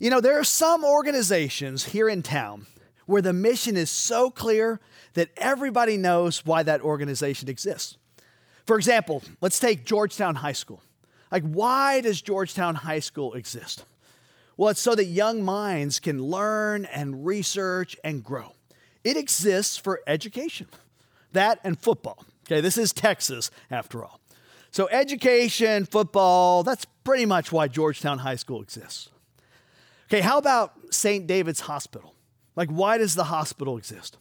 You know, there are some organizations here in town where the mission is so clear that everybody knows why that organization exists. For example, let's take Georgetown High School. Like, why does Georgetown High School exist? Well, it's so that young minds can learn and research and grow. It exists for education, that and football. Okay, this is Texas after all. So, education, football, that's pretty much why Georgetown High School exists. Okay, how about St. David's Hospital? Like, why does the hospital exist?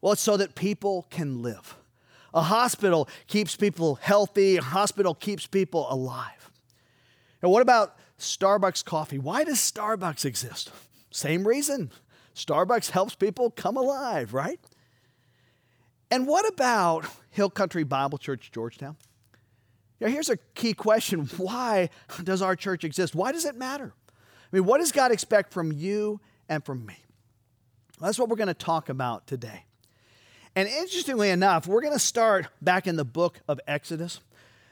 Well, it's so that people can live. A hospital keeps people healthy, a hospital keeps people alive. And what about Starbucks coffee? Why does Starbucks exist? Same reason. Starbucks helps people come alive, right? And what about Hill Country Bible Church, Georgetown? Now, here's a key question Why does our church exist? Why does it matter? I mean, what does God expect from you and from me? Well, that's what we're going to talk about today. And interestingly enough, we're going to start back in the book of Exodus.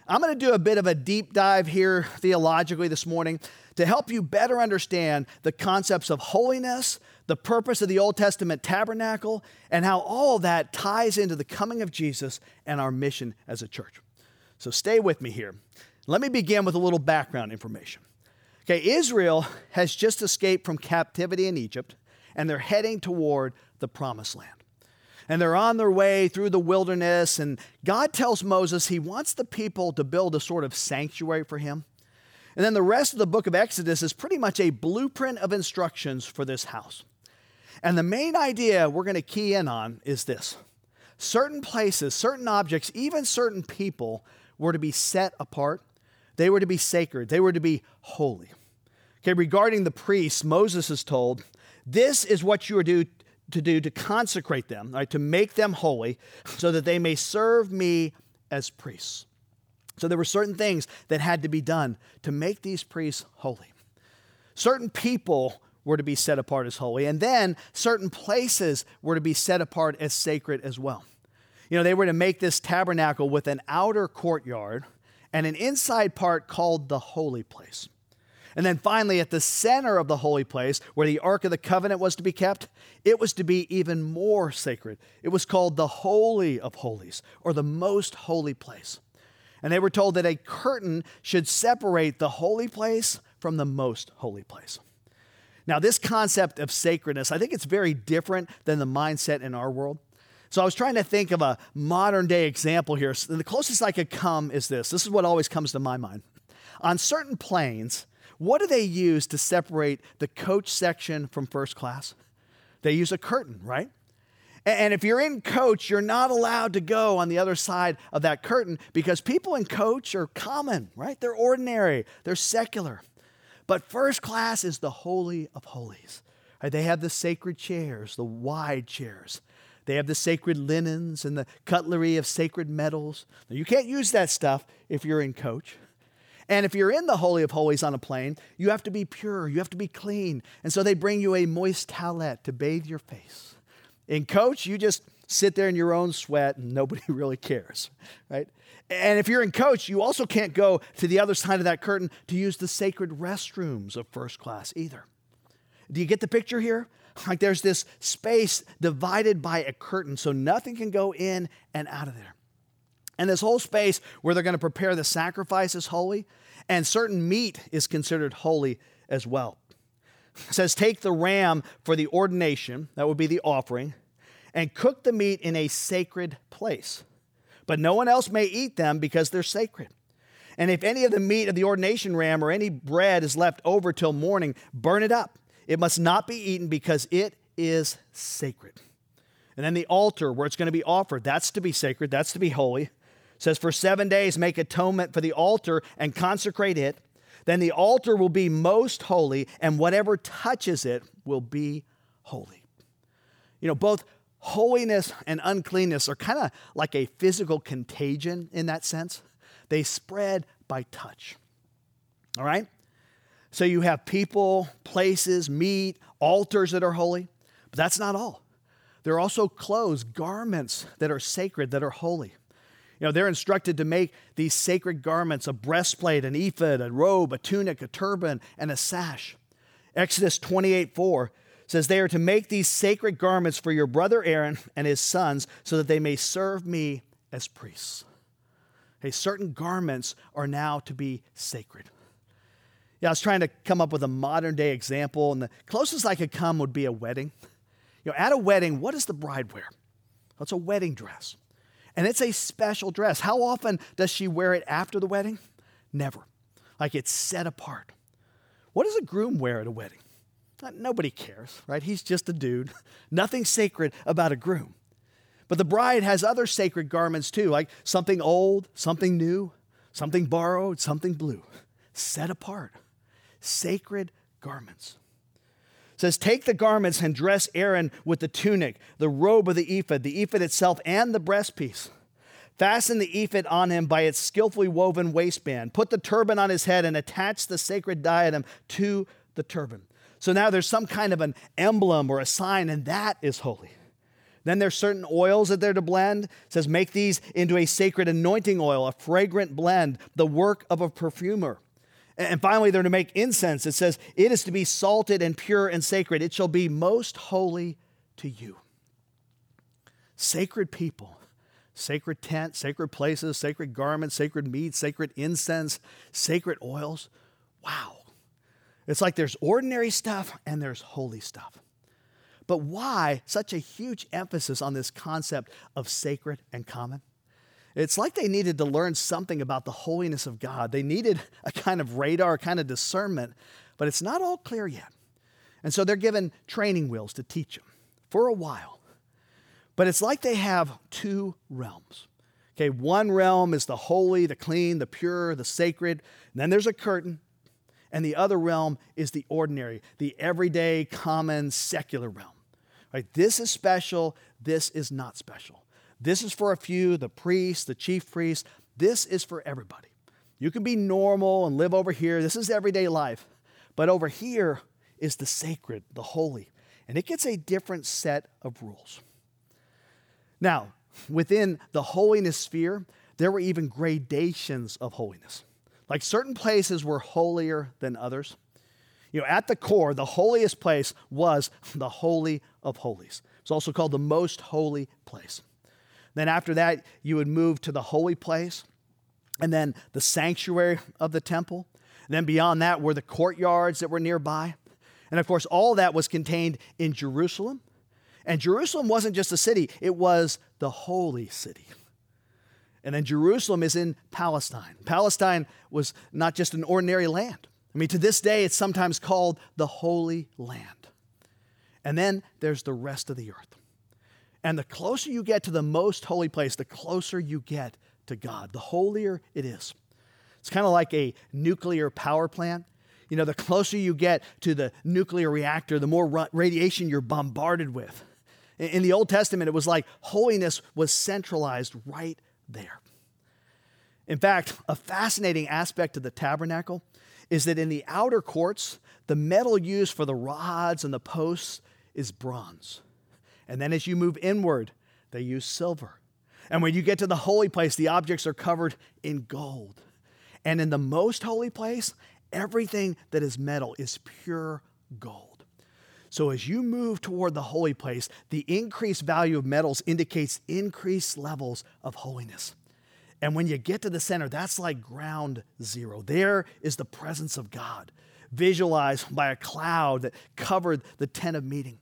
I'm going to do a bit of a deep dive here theologically this morning to help you better understand the concepts of holiness, the purpose of the Old Testament tabernacle, and how all that ties into the coming of Jesus and our mission as a church. So stay with me here. Let me begin with a little background information. Okay, Israel has just escaped from captivity in Egypt, and they're heading toward the promised land. And they're on their way through the wilderness, and God tells Moses he wants the people to build a sort of sanctuary for him. And then the rest of the book of Exodus is pretty much a blueprint of instructions for this house. And the main idea we're going to key in on is this certain places, certain objects, even certain people were to be set apart they were to be sacred, they were to be holy. Okay, regarding the priests, Moses is told, This is what you are due to do to consecrate them, right, to make them holy, so that they may serve me as priests. So there were certain things that had to be done to make these priests holy. Certain people were to be set apart as holy, and then certain places were to be set apart as sacred as well. You know, they were to make this tabernacle with an outer courtyard and an inside part called the holy place. And then finally, at the center of the holy place, where the Ark of the Covenant was to be kept, it was to be even more sacred. It was called the Holy of Holies, or the most holy place. And they were told that a curtain should separate the holy place from the most holy place. Now, this concept of sacredness, I think it's very different than the mindset in our world. So I was trying to think of a modern day example here. the closest I could come is this. This is what always comes to my mind. On certain planes, what do they use to separate the coach section from first class? They use a curtain, right? And if you're in coach, you're not allowed to go on the other side of that curtain because people in coach are common, right? They're ordinary, they're secular. But first class is the holy of holies. Right? They have the sacred chairs, the wide chairs. They have the sacred linens and the cutlery of sacred metals. Now, you can't use that stuff if you're in coach. And if you're in the Holy of Holies on a plane, you have to be pure, you have to be clean. And so they bring you a moist towelette to bathe your face. In coach, you just sit there in your own sweat and nobody really cares, right? And if you're in coach, you also can't go to the other side of that curtain to use the sacred restrooms of first class either. Do you get the picture here? Like there's this space divided by a curtain, so nothing can go in and out of there. And this whole space where they're going to prepare the sacrifice is holy, and certain meat is considered holy as well. It says, Take the ram for the ordination, that would be the offering, and cook the meat in a sacred place. But no one else may eat them because they're sacred. And if any of the meat of the ordination ram or any bread is left over till morning, burn it up it must not be eaten because it is sacred. And then the altar where it's going to be offered, that's to be sacred, that's to be holy. Says, For seven days make atonement for the altar and consecrate it. Then the altar will be most holy, and whatever touches it will be holy. You know, both holiness and uncleanness are kind of like a physical contagion in that sense. They spread by touch. All right? So you have people, places, meat, altars that are holy, but that's not all. There are also clothes, garments that are sacred, that are holy. You know, they're instructed to make these sacred garments a breastplate, an ephod, a robe, a tunic, a turban, and a sash. Exodus 28 4 says, They are to make these sacred garments for your brother Aaron and his sons so that they may serve me as priests. Okay, certain garments are now to be sacred. Yeah, I was trying to come up with a modern day example, and the closest I could come would be a wedding. You know, at a wedding, what does the bride wear? Well, it's a wedding dress. And it's a special dress. How often does she wear it after the wedding? Never. Like it's set apart. What does a groom wear at a wedding? Nobody cares, right? He's just a dude. Nothing sacred about a groom. But the bride has other sacred garments too, like something old, something new, something borrowed, something blue, set apart. Sacred garments. It says, Take the garments and dress Aaron with the tunic, the robe of the ephod, the ephod itself, and the breastpiece. Fasten the ephod on him by its skillfully woven waistband. Put the turban on his head and attach the sacred diadem to the turban. So now there's some kind of an emblem or a sign, and that is holy. Then there's certain oils that they're to blend. It says, make these into a sacred anointing oil, a fragrant blend, the work of a perfumer. And finally, they're to make incense. It says, it is to be salted and pure and sacred. It shall be most holy to you. Sacred people, sacred tent, sacred places, sacred garments, sacred meat, sacred incense, sacred oils. Wow. It's like there's ordinary stuff and there's holy stuff. But why such a huge emphasis on this concept of sacred and common? It's like they needed to learn something about the holiness of God. They needed a kind of radar, kind of discernment, but it's not all clear yet. And so they're given training wheels to teach them for a while. But it's like they have two realms. Okay, one realm is the holy, the clean, the pure, the sacred. And then there's a curtain. And the other realm is the ordinary, the everyday, common, secular realm. Right? This is special, this is not special. This is for a few, the priests, the chief priests. This is for everybody. You can be normal and live over here. This is everyday life. But over here is the sacred, the holy. And it gets a different set of rules. Now, within the holiness sphere, there were even gradations of holiness. Like certain places were holier than others. You know, at the core, the holiest place was the Holy of Holies. It's also called the most holy place. Then after that, you would move to the holy place, and then the sanctuary of the temple. And then beyond that were the courtyards that were nearby. And of course, all that was contained in Jerusalem. And Jerusalem wasn't just a city, it was the holy city. And then Jerusalem is in Palestine. Palestine was not just an ordinary land, I mean, to this day, it's sometimes called the Holy Land. And then there's the rest of the earth. And the closer you get to the most holy place, the closer you get to God, the holier it is. It's kind of like a nuclear power plant. You know, the closer you get to the nuclear reactor, the more radiation you're bombarded with. In the Old Testament, it was like holiness was centralized right there. In fact, a fascinating aspect of the tabernacle is that in the outer courts, the metal used for the rods and the posts is bronze. And then as you move inward, they use silver. And when you get to the holy place, the objects are covered in gold. And in the most holy place, everything that is metal is pure gold. So as you move toward the holy place, the increased value of metals indicates increased levels of holiness. And when you get to the center, that's like ground zero. There is the presence of God, visualized by a cloud that covered the tent of meeting.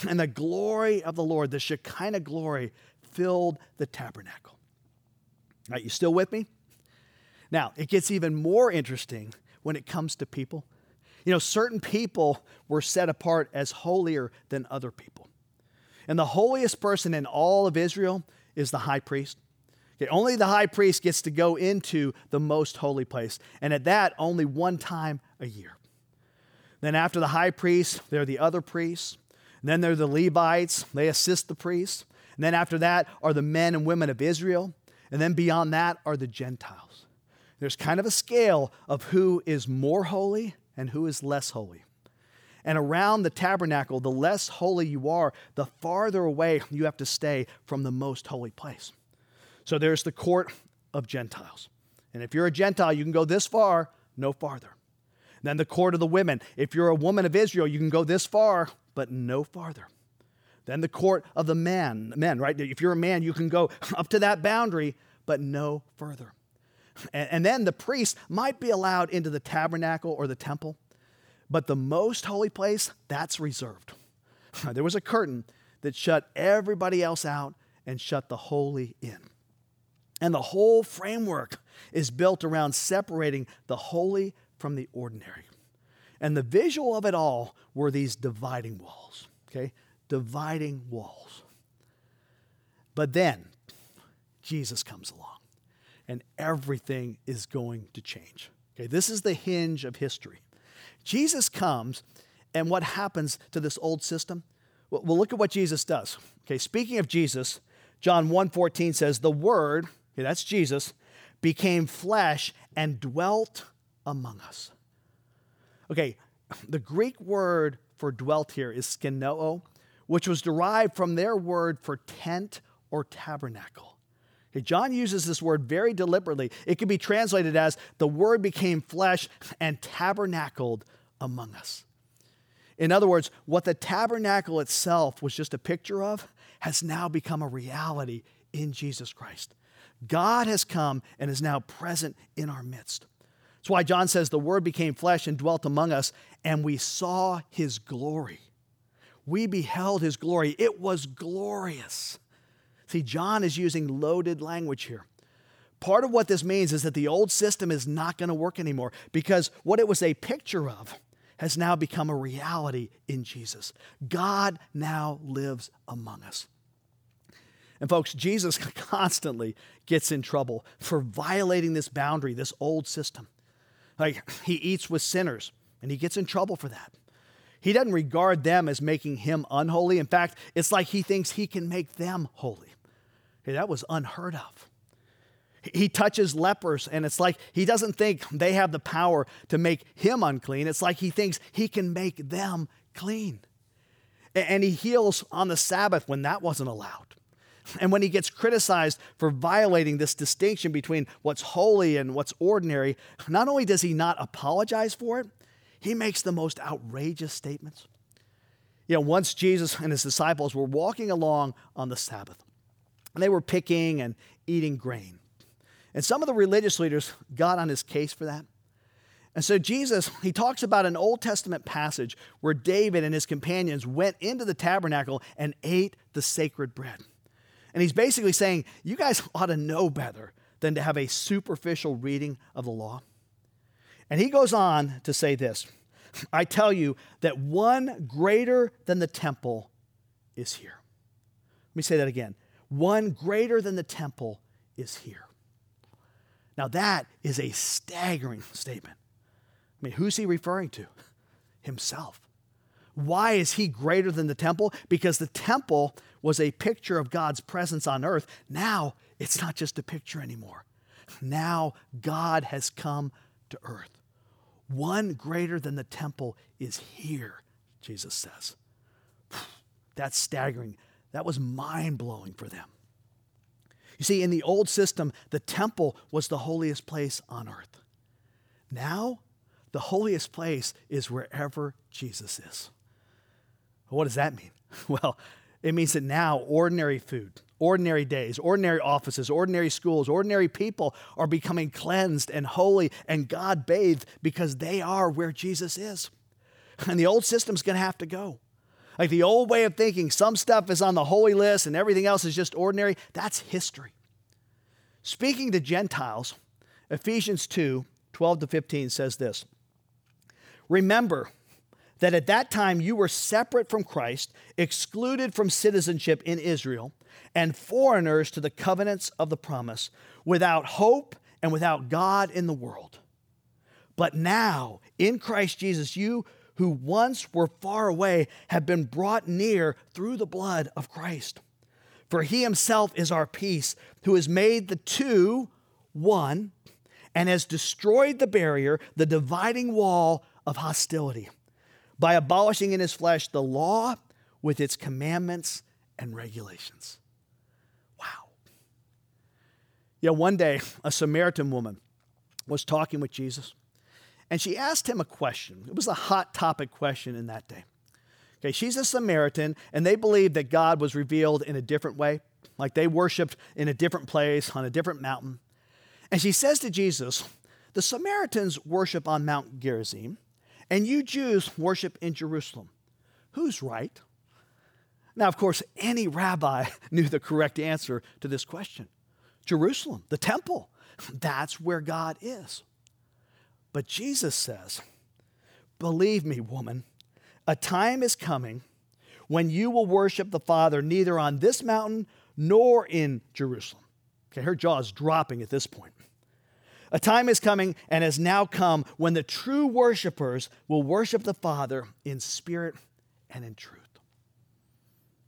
And the glory of the Lord, the Shekinah glory, filled the tabernacle. Right, you still with me? Now, it gets even more interesting when it comes to people. You know, certain people were set apart as holier than other people. And the holiest person in all of Israel is the high priest. Okay, only the high priest gets to go into the most holy place, and at that, only one time a year. Then, after the high priest, there are the other priests. And then there are the Levites, they assist the priests. And then, after that, are the men and women of Israel. And then, beyond that, are the Gentiles. There's kind of a scale of who is more holy and who is less holy. And around the tabernacle, the less holy you are, the farther away you have to stay from the most holy place. So there's the court of Gentiles. And if you're a Gentile, you can go this far, no farther. Then the court of the women. If you're a woman of Israel, you can go this far, but no farther. Then the court of the men, men, right? If you're a man, you can go up to that boundary, but no further. And, and then the priest might be allowed into the tabernacle or the temple, but the most holy place, that's reserved. There was a curtain that shut everybody else out and shut the holy in. And the whole framework is built around separating the holy from the ordinary. And the visual of it all were these dividing walls, okay? Dividing walls. But then Jesus comes along and everything is going to change. Okay, this is the hinge of history. Jesus comes, and what happens to this old system? Well, look at what Jesus does. Okay, speaking of Jesus, John 1:14 says, "The word okay, that's Jesus, became flesh and dwelt among us. Okay, the Greek word for dwelt here is skenoo, which was derived from their word for tent or tabernacle. Okay, John uses this word very deliberately. It can be translated as the word became flesh and tabernacled among us. In other words, what the tabernacle itself was just a picture of has now become a reality in Jesus Christ. God has come and is now present in our midst. That's why John says the Word became flesh and dwelt among us, and we saw his glory. We beheld his glory. It was glorious. See, John is using loaded language here. Part of what this means is that the old system is not going to work anymore because what it was a picture of has now become a reality in Jesus. God now lives among us. And folks, Jesus constantly gets in trouble for violating this boundary, this old system. Like he eats with sinners, and he gets in trouble for that. He doesn't regard them as making him unholy. In fact, it's like he thinks he can make them holy. Hey, that was unheard of. He touches lepers, and it's like he doesn't think they have the power to make him unclean. It's like he thinks he can make them clean. And he heals on the Sabbath when that wasn't allowed. And when he gets criticized for violating this distinction between what's holy and what's ordinary, not only does he not apologize for it, he makes the most outrageous statements. You know, once Jesus and his disciples were walking along on the Sabbath, and they were picking and eating grain. And some of the religious leaders got on his case for that. And so Jesus, he talks about an Old Testament passage where David and his companions went into the tabernacle and ate the sacred bread. And he's basically saying, you guys ought to know better than to have a superficial reading of the law. And he goes on to say this I tell you that one greater than the temple is here. Let me say that again. One greater than the temple is here. Now, that is a staggering statement. I mean, who's he referring to? Himself. Why is he greater than the temple? Because the temple was a picture of God's presence on earth. Now it's not just a picture anymore. Now God has come to earth. One greater than the temple is here, Jesus says. That's staggering. That was mind blowing for them. You see, in the old system, the temple was the holiest place on earth. Now, the holiest place is wherever Jesus is. What does that mean? Well, it means that now ordinary food, ordinary days, ordinary offices, ordinary schools, ordinary people are becoming cleansed and holy and God bathed because they are where Jesus is. And the old system's going to have to go. Like the old way of thinking, some stuff is on the holy list and everything else is just ordinary, that's history. Speaking to Gentiles, Ephesians 2 12 to 15 says this Remember, that at that time you were separate from Christ, excluded from citizenship in Israel, and foreigners to the covenants of the promise, without hope and without God in the world. But now, in Christ Jesus, you who once were far away have been brought near through the blood of Christ. For he himself is our peace, who has made the two one and has destroyed the barrier, the dividing wall of hostility, by abolishing in his flesh the law with its commandments and regulations. Wow. Yeah, one day, a Samaritan woman was talking with Jesus, and she asked him a question. It was a hot topic question in that day. Okay, she's a Samaritan, and they believed that God was revealed in a different way, like they worshiped in a different place on a different mountain. And she says to Jesus, The Samaritans worship on Mount Gerizim, and you Jews worship in Jerusalem. Who's right? Now, of course, any rabbi knew the correct answer to this question Jerusalem, the temple. That's where God is. But Jesus says, Believe me, woman, a time is coming when you will worship the Father neither on this mountain nor in Jerusalem. Okay, her jaw is dropping at this point. A time is coming and has now come when the true worshipers will worship the Father in spirit and in truth.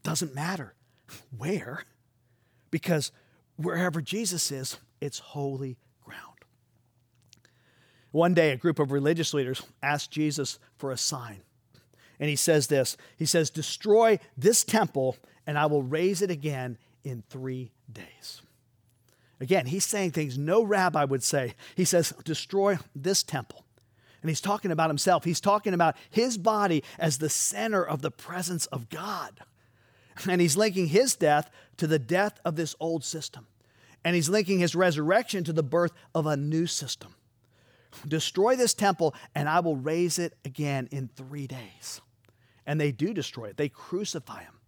Doesn't matter where, because wherever Jesus is, it's holy ground. One day, a group of religious leaders asked Jesus for a sign. And he says this He says, Destroy this temple, and I will raise it again in three days. Again, he's saying things no rabbi would say. He says, Destroy this temple. And he's talking about himself. He's talking about his body as the center of the presence of God. And he's linking his death to the death of this old system. And he's linking his resurrection to the birth of a new system. Destroy this temple, and I will raise it again in three days. And they do destroy it, they crucify him.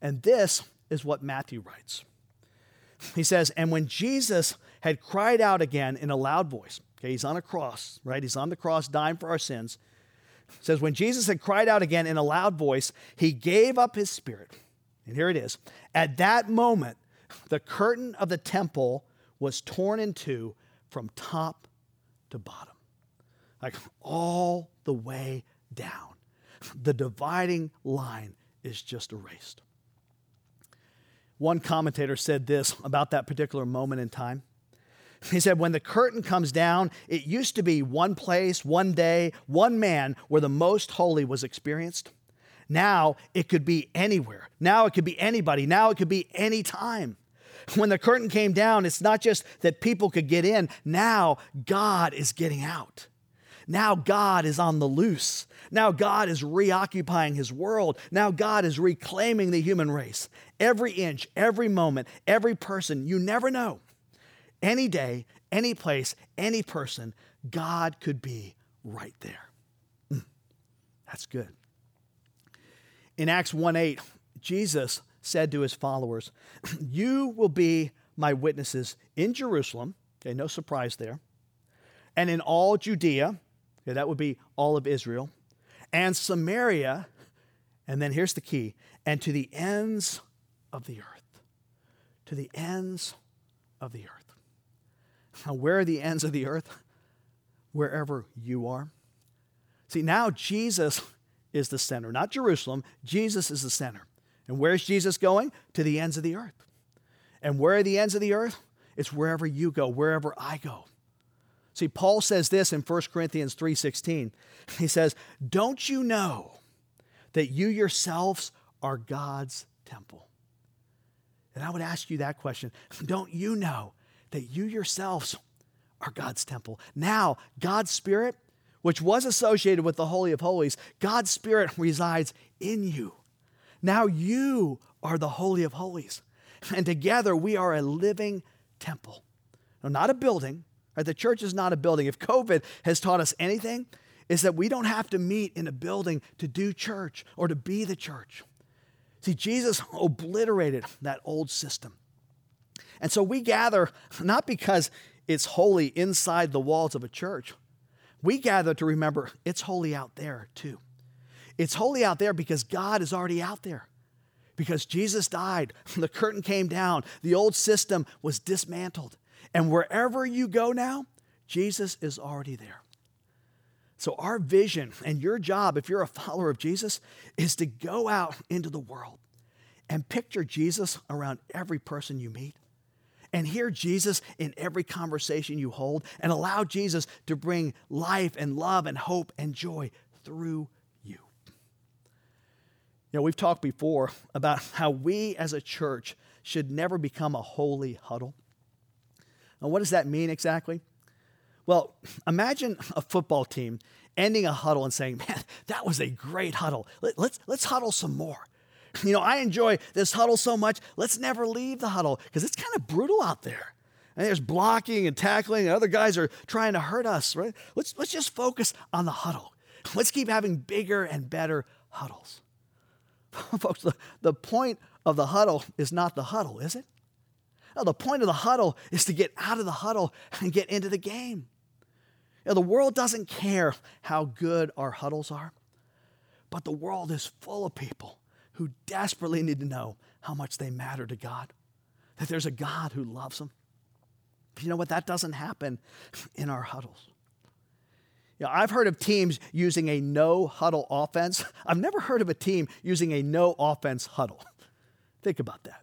And this is what Matthew writes. He says, And when Jesus had cried out again in a loud voice, okay, he's on a cross, right? He's on the cross dying for our sins. says, When Jesus had cried out again in a loud voice, he gave up his spirit. And here it is. At that moment, the curtain of the temple was torn in two from top to bottom, like all the way down. The dividing line is just erased. One commentator said this about that particular moment in time. He said, when the curtain comes down, it used to be one place, one day, one man where the most holy was experienced. Now it could be anywhere. Now it could be anybody. Now it could be any time. When the curtain came down, it's not just that people could get in, now God is getting out. Now God is on the loose. Now God is reoccupying his world. Now God is reclaiming the human race. Every inch, every moment, every person, you never know. Any day, any place, any person, God could be right there. Mm, that's good. In Acts 1 8, Jesus said to his followers, You will be my witnesses in Jerusalem, okay, no surprise there, and in all Judea, okay, that would be all of Israel, and Samaria, and then here's the key, and to the ends of the earth. To the ends of the earth. Now, where are the ends of the earth? Wherever you are. See, now Jesus is the center, not Jerusalem. Jesus is the center. And where's Jesus going? To the ends of the earth. And where are the ends of the earth? It's wherever you go, wherever I go. See, Paul says this in 1 Corinthians 3:16. He says, "Don't you know that you yourselves are God's temple?" And I would ask you that question. Don't you know that you yourselves are God's temple? Now, God's Spirit, which was associated with the Holy of Holies, God's Spirit resides in you. Now you are the Holy of Holies. And together we are a living temple. Now, not a building. Right? The church is not a building. If COVID has taught us anything, is that we don't have to meet in a building to do church or to be the church. See, Jesus obliterated that old system. And so we gather not because it's holy inside the walls of a church, we gather to remember it's holy out there too. It's holy out there because God is already out there. Because Jesus died, the curtain came down, the old system was dismantled. And wherever you go now, Jesus is already there. So, our vision and your job, if you're a follower of Jesus, is to go out into the world and picture Jesus around every person you meet and hear Jesus in every conversation you hold and allow Jesus to bring life and love and hope and joy through you. You know, we've talked before about how we as a church should never become a holy huddle. Now, what does that mean exactly? Well, imagine a football team ending a huddle and saying, Man, that was a great huddle. Let, let's, let's huddle some more. You know, I enjoy this huddle so much. Let's never leave the huddle because it's kind of brutal out there. And there's blocking and tackling, and other guys are trying to hurt us, right? Let's, let's just focus on the huddle. Let's keep having bigger and better huddles. Folks, the, the point of the huddle is not the huddle, is it? The point of the huddle is to get out of the huddle and get into the game. You know, the world doesn't care how good our huddles are, but the world is full of people who desperately need to know how much they matter to God, that there's a God who loves them. But you know what? That doesn't happen in our huddles. You know, I've heard of teams using a no huddle offense. I've never heard of a team using a no offense huddle. Think about that.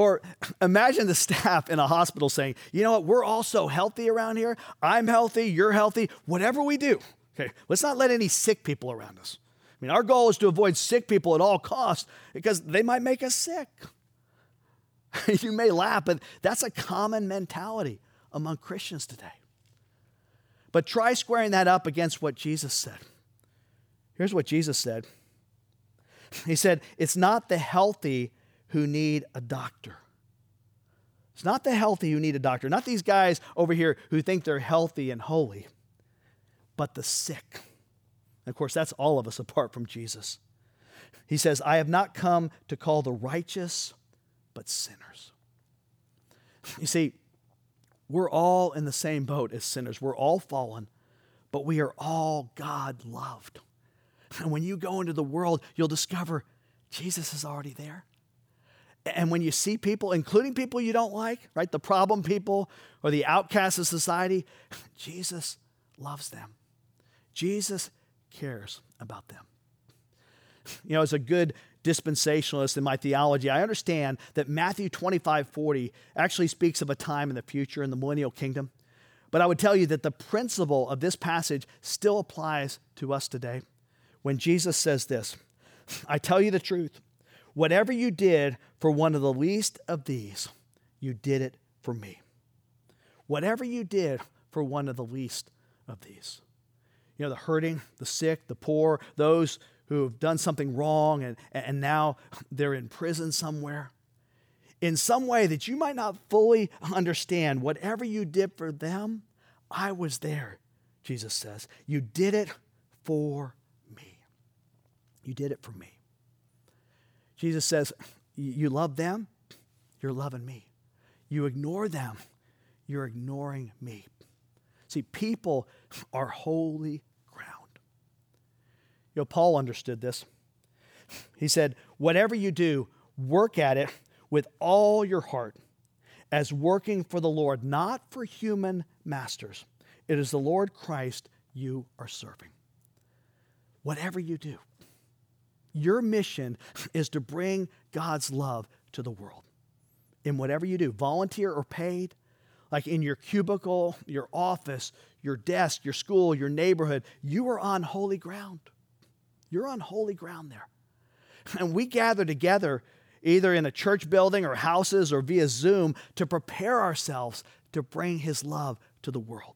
Or imagine the staff in a hospital saying, you know what, we're all so healthy around here. I'm healthy, you're healthy. Whatever we do, okay, let's not let any sick people around us. I mean, our goal is to avoid sick people at all costs because they might make us sick. you may laugh, but that's a common mentality among Christians today. But try squaring that up against what Jesus said. Here's what Jesus said He said, It's not the healthy who need a doctor. It's not the healthy who need a doctor, not these guys over here who think they're healthy and holy, but the sick. And of course, that's all of us apart from Jesus. He says, I have not come to call the righteous, but sinners. You see, we're all in the same boat as sinners. We're all fallen, but we are all God loved. And when you go into the world, you'll discover Jesus is already there. And when you see people, including people you don't like, right, the problem people or the outcasts of society, Jesus loves them. Jesus cares about them. You know, as a good dispensationalist in my theology, I understand that Matthew 25 40 actually speaks of a time in the future in the millennial kingdom. But I would tell you that the principle of this passage still applies to us today when Jesus says this I tell you the truth, whatever you did for one of the least of these, you did it for me. Whatever you did for one of the least of these you know, the hurting, the sick, the poor, those who have done something wrong and, and now they're in prison somewhere. In some way that you might not fully understand, whatever you did for them, I was there, Jesus says. You did it for me. You did it for me. Jesus says, You love them, you're loving me. You ignore them, you're ignoring me. See, people are holy ground. you know, Paul understood this. He said, Whatever you do, work at it with all your heart, as working for the Lord, not for human masters. It is the Lord Christ you are serving. Whatever you do, your mission is to bring God's love to the world. In whatever you do, volunteer or paid, like in your cubicle, your office, your desk, your school, your neighborhood, you are on holy ground. You're on holy ground there. And we gather together either in a church building or houses or via Zoom to prepare ourselves to bring His love to the world.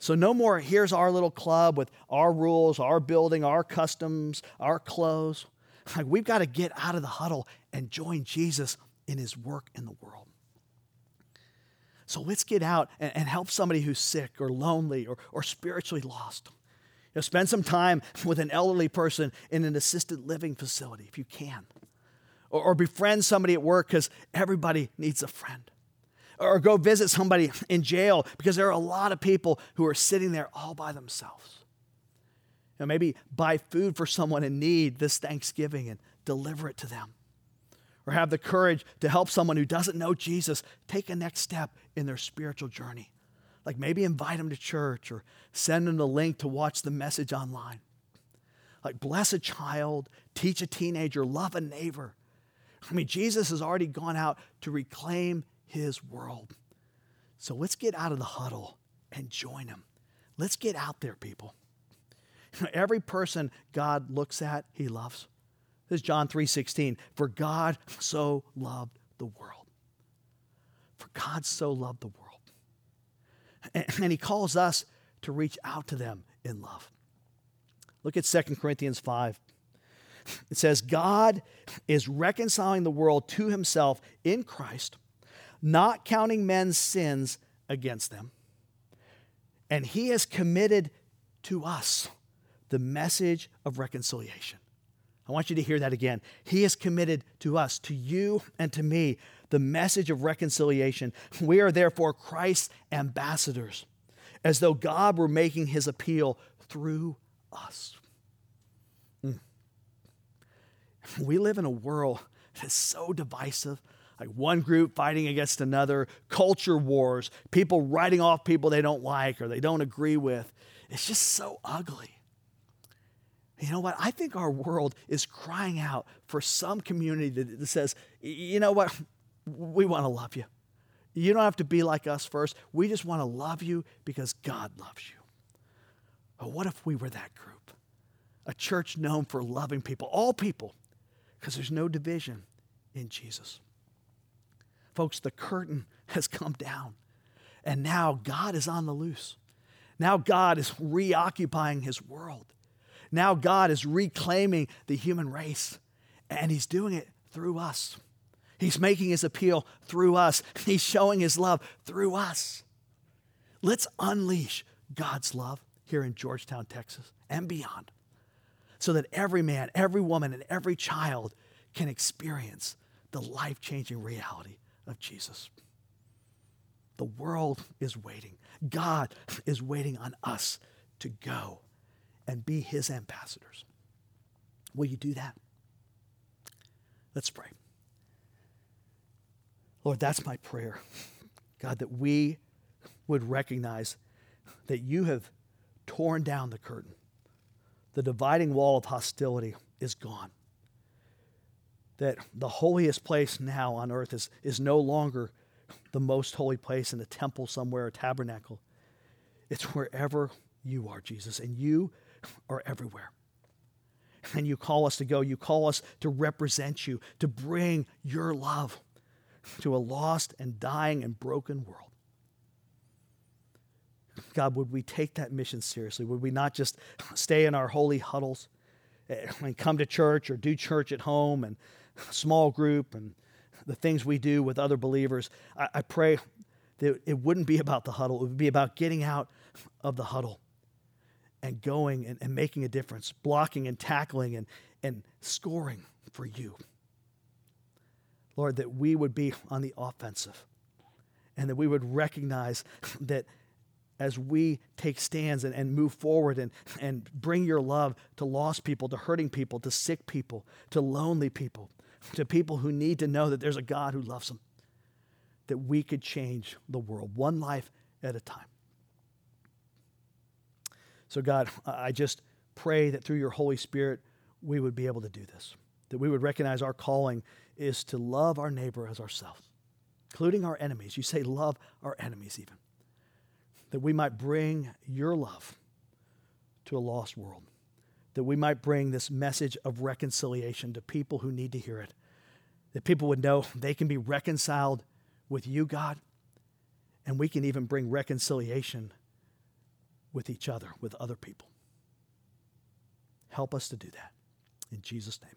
So, no more, here's our little club with our rules, our building, our customs, our clothes. Like, we've got to get out of the huddle and join Jesus in His work in the world. So, let's get out and, and help somebody who's sick or lonely or, or spiritually lost You know, spend some time with an elderly person in an assisted living facility if you can. Or, or befriend somebody at work because everybody needs a friend. Or go visit somebody in jail because there are a lot of people who are sitting there all by themselves. You know, maybe buy food for someone in need this Thanksgiving and deliver it to them. Or have the courage to help someone who doesn't know Jesus take a next step in their spiritual journey. Like maybe invite them to church or send them the link to watch the message online. Like bless a child, teach a teenager, love a neighbor. I mean, Jesus has already gone out to reclaim his world. So let's get out of the huddle and join him. Let's get out there, people. Every person God looks at, he loves. This is John 3:16. For God so loved the world. For God so loved the world. And he calls us to reach out to them in love. Look at 2 Corinthians 5. It says, God is reconciling the world to himself in Christ, not counting men's sins against them. And he has committed to us the message of reconciliation. I want you to hear that again. He has committed to us, to you and to me, the message of reconciliation. We are therefore Christ's ambassadors, as though God were making his appeal through us. Mm. We live in a world that's so divisive. Like one group fighting against another, culture wars, people writing off people they don't like or they don't agree with. It's just so ugly. You know what? I think our world is crying out for some community that says, you know what? We want to love you. You don't have to be like us first. We just want to love you because God loves you. But what if we were that group? A church known for loving people, all people, because there's no division in Jesus. Folks, the curtain has come down, and now God is on the loose. Now God is reoccupying his world. Now God is reclaiming the human race, and He's doing it through us. He's making His appeal through us, He's showing His love through us. Let's unleash God's love here in Georgetown, Texas, and beyond, so that every man, every woman, and every child can experience the life changing reality of Jesus. The world is waiting. God is waiting on us to go and be his ambassadors. Will you do that? Let's pray. Lord, that's my prayer. God, that we would recognize that you have torn down the curtain. The dividing wall of hostility is gone. That the holiest place now on earth is, is no longer the most holy place in a temple somewhere, a tabernacle. It's wherever you are, Jesus. And you are everywhere. And you call us to go. You call us to represent you, to bring your love to a lost and dying and broken world. God, would we take that mission seriously? Would we not just stay in our holy huddles and come to church or do church at home and small group and the things we do with other believers? I, I pray that it wouldn't be about the huddle, it would be about getting out of the huddle and going and, and making a difference, blocking and tackling and, and scoring for you. Lord, that we would be on the offensive and that we would recognize that as we take stands and, and move forward and, and bring your love to lost people, to hurting people, to sick people, to lonely people, to people who need to know that there's a God who loves them, that we could change the world one life at a time. So, God, I just pray that through your Holy Spirit, we would be able to do this, that we would recognize our calling is to love our neighbor as ourselves, including our enemies. You say, love our enemies, even. That we might bring your love to a lost world, that we might bring this message of reconciliation to people who need to hear it, that people would know they can be reconciled with you, God, and we can even bring reconciliation with each other, with other people. Help us to do that. In Jesus' name.